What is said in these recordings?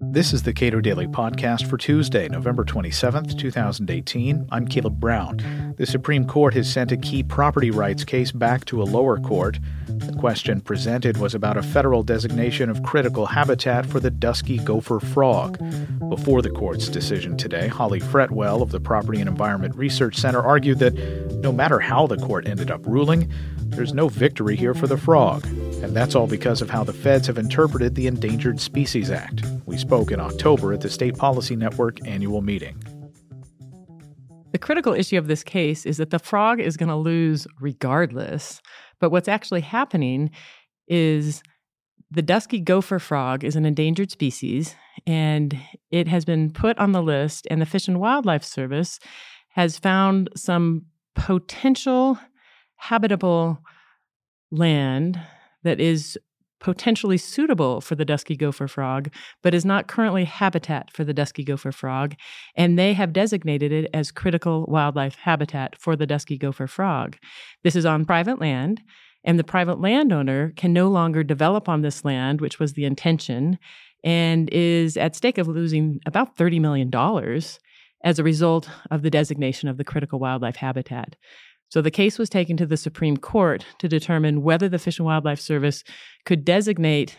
This is the Cato Daily Podcast for Tuesday, November 27th, 2018. I'm Caleb Brown. The Supreme Court has sent a key property rights case back to a lower court. The question presented was about a federal designation of critical habitat for the dusky gopher frog. Before the court's decision today, Holly Fretwell of the Property and Environment Research Center argued that no matter how the court ended up ruling, there's no victory here for the frog. And that's all because of how the feds have interpreted the Endangered Species Act. We spoke in October at the State Policy Network annual meeting. The critical issue of this case is that the frog is going to lose regardless. But what's actually happening is the dusky gopher frog is an endangered species and it has been put on the list, and the Fish and Wildlife Service has found some potential habitable land that is potentially suitable for the dusky gopher frog, but is not currently habitat for the dusky gopher frog. And they have designated it as critical wildlife habitat for the dusky gopher frog. This is on private land, and the private landowner can no longer develop on this land, which was the intention, and is at stake of losing about $30 million as a result of the designation of the critical wildlife habitat. So the case was taken to the Supreme Court to determine whether the Fish and Wildlife Service could designate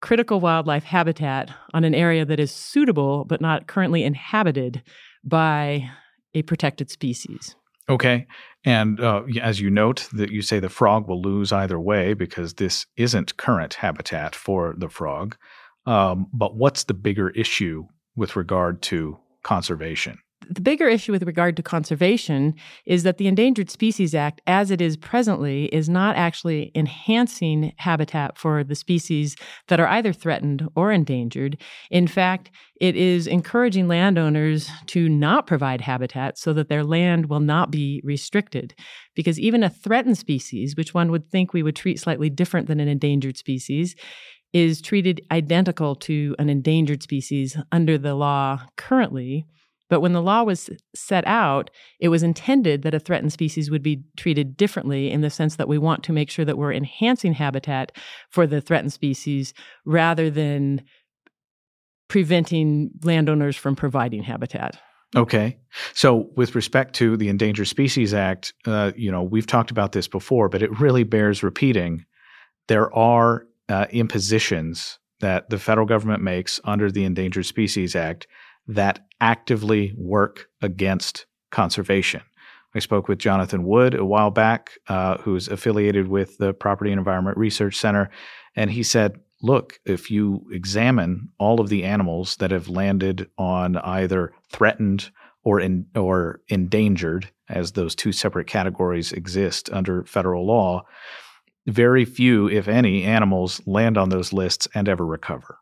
critical wildlife habitat on an area that is suitable but not currently inhabited by a protected species. Okay. And uh, as you note, that you say the frog will lose either way because this isn't current habitat for the frog. Um, but what's the bigger issue with regard to conservation? The bigger issue with regard to conservation is that the Endangered Species Act, as it is presently, is not actually enhancing habitat for the species that are either threatened or endangered. In fact, it is encouraging landowners to not provide habitat so that their land will not be restricted. Because even a threatened species, which one would think we would treat slightly different than an endangered species, is treated identical to an endangered species under the law currently. But when the law was set out, it was intended that a threatened species would be treated differently in the sense that we want to make sure that we're enhancing habitat for the threatened species rather than preventing landowners from providing habitat. Okay. So, with respect to the Endangered Species Act, uh, you know, we've talked about this before, but it really bears repeating. There are uh, impositions that the federal government makes under the Endangered Species Act that actively work against conservation. I spoke with Jonathan Wood a while back, uh, who's affiliated with the Property and Environment Research Center, and he said, Look, if you examine all of the animals that have landed on either threatened or in, or endangered, as those two separate categories exist under federal law, very few, if any, animals land on those lists and ever recover.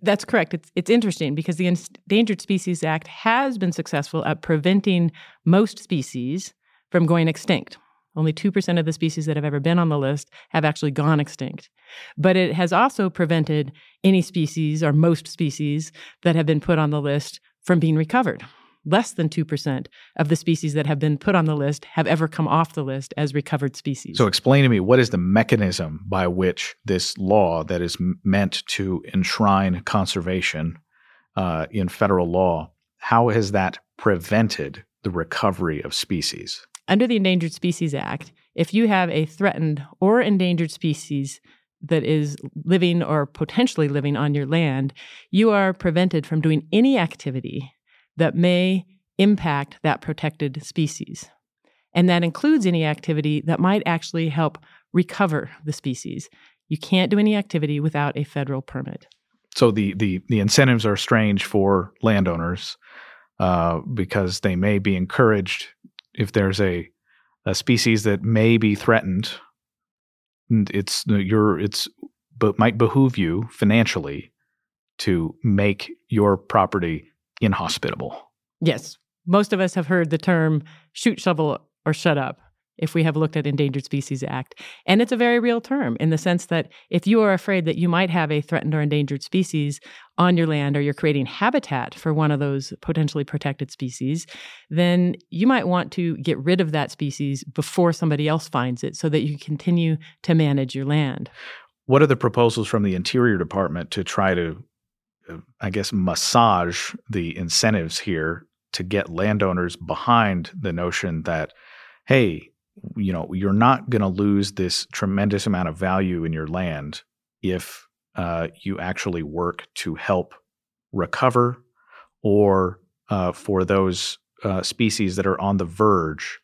That's correct. It's it's interesting because the Endangered Species Act has been successful at preventing most species from going extinct. Only 2% of the species that have ever been on the list have actually gone extinct. But it has also prevented any species or most species that have been put on the list from being recovered less than 2% of the species that have been put on the list have ever come off the list as recovered species. So, explain to me what is the mechanism by which this law that is meant to enshrine conservation uh, in federal law, how has that prevented the recovery of species? Under the Endangered Species Act, if you have a threatened or endangered species that is living or potentially living on your land, you are prevented from doing any activity that may impact that protected species. And that includes any activity that might actually help recover the species. You can't do any activity without a federal permit. So the the, the incentives are strange for landowners uh, because they may be encouraged if there's a a species that may be threatened. It's your it's but might behoove you financially to make your property inhospitable. Yes. Most of us have heard the term shoot, shovel, or shut up if we have looked at Endangered Species Act. And it's a very real term in the sense that if you are afraid that you might have a threatened or endangered species on your land or you're creating habitat for one of those potentially protected species, then you might want to get rid of that species before somebody else finds it so that you continue to manage your land. What are the proposals from the Interior Department to try to I guess, massage the incentives here to get landowners behind the notion that, hey, you know, you're not going to lose this tremendous amount of value in your land if uh, you actually work to help recover or uh, for those uh, species that are on the verge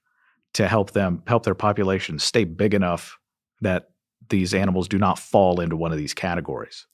to help them help their populations stay big enough that these animals do not fall into one of these categories.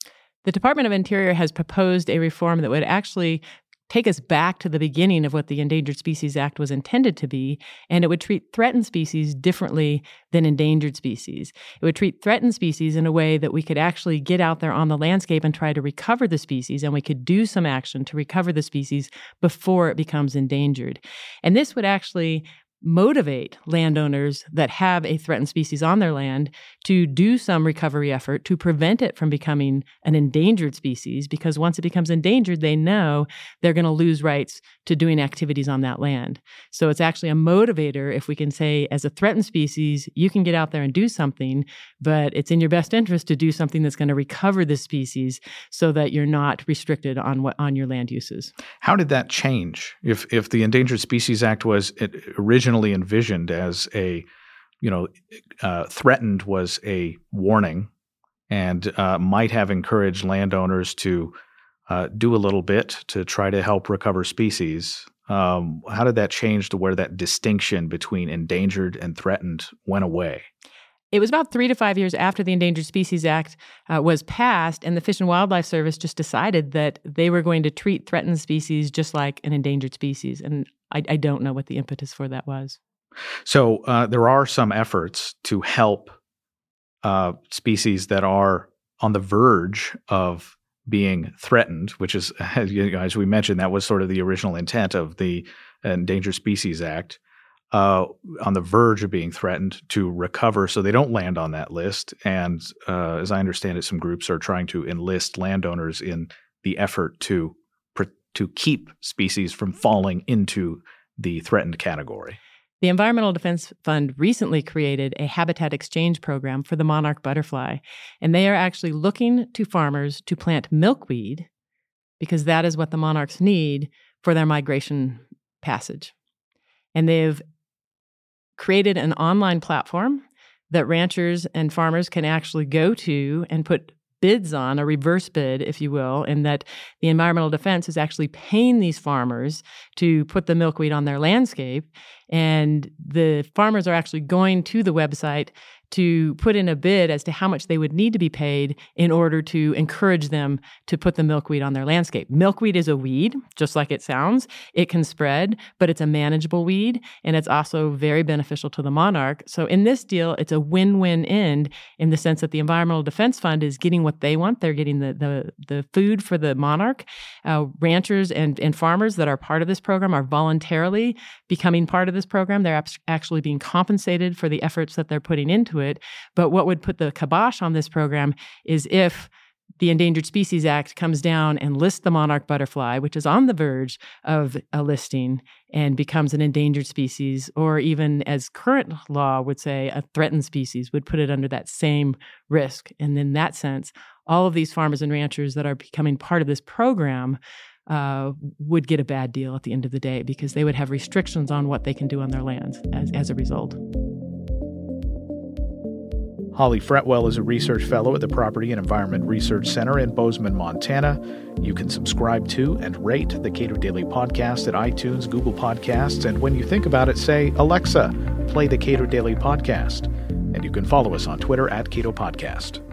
The Department of Interior has proposed a reform that would actually take us back to the beginning of what the Endangered Species Act was intended to be, and it would treat threatened species differently than endangered species. It would treat threatened species in a way that we could actually get out there on the landscape and try to recover the species, and we could do some action to recover the species before it becomes endangered. And this would actually motivate landowners that have a threatened species on their land to do some recovery effort to prevent it from becoming an endangered species because once it becomes endangered they know they're going to lose rights to doing activities on that land. So it's actually a motivator if we can say as a threatened species you can get out there and do something but it's in your best interest to do something that's going to recover the species so that you're not restricted on what on your land uses. How did that change? If if the endangered species act was originally originally envisioned as a, you know, uh, threatened was a warning and uh, might have encouraged landowners to uh, do a little bit to try to help recover species. Um, how did that change to where that distinction between endangered and threatened went away? It was about three to five years after the Endangered Species Act uh, was passed, and the Fish and Wildlife Service just decided that they were going to treat threatened species just like an endangered species. And I, I don't know what the impetus for that was. So uh, there are some efforts to help uh, species that are on the verge of being threatened, which is, as, you know, as we mentioned, that was sort of the original intent of the Endangered Species Act. Uh, on the verge of being threatened to recover so they don't land on that list. And uh, as I understand it, some groups are trying to enlist landowners in the effort to to keep species from falling into the threatened category. The Environmental Defense Fund recently created a habitat exchange program for the monarch butterfly, and they are actually looking to farmers to plant milkweed because that is what the monarchs need for their migration passage. And they've created an online platform that ranchers and farmers can actually go to and put bids on, a reverse bid, if you will, in that the environmental defense is actually paying these farmers to put the milkweed on their landscape. And the farmers are actually going to the website to put in a bid as to how much they would need to be paid in order to encourage them to put the milkweed on their landscape. Milkweed is a weed, just like it sounds. It can spread, but it's a manageable weed and it's also very beneficial to the monarch. So in this deal, it's a win-win end in the sense that the Environmental Defense Fund is getting what they want. They're getting the the, the food for the monarch. Uh, ranchers and, and farmers that are part of this program are voluntarily becoming part of this program. They're actually being compensated for the efforts that they're putting into it. But what would put the kibosh on this program is if the Endangered Species Act comes down and lists the monarch butterfly, which is on the verge of a listing and becomes an endangered species, or even as current law would say, a threatened species, would put it under that same risk. And in that sense, all of these farmers and ranchers that are becoming part of this program uh, would get a bad deal at the end of the day because they would have restrictions on what they can do on their lands as, as a result. Holly Fretwell is a research fellow at the Property and Environment Research Center in Bozeman, Montana. You can subscribe to and rate the Cato Daily Podcast at iTunes, Google Podcasts, and when you think about it, say, Alexa, play the Cato Daily Podcast. And you can follow us on Twitter at Cato Podcast.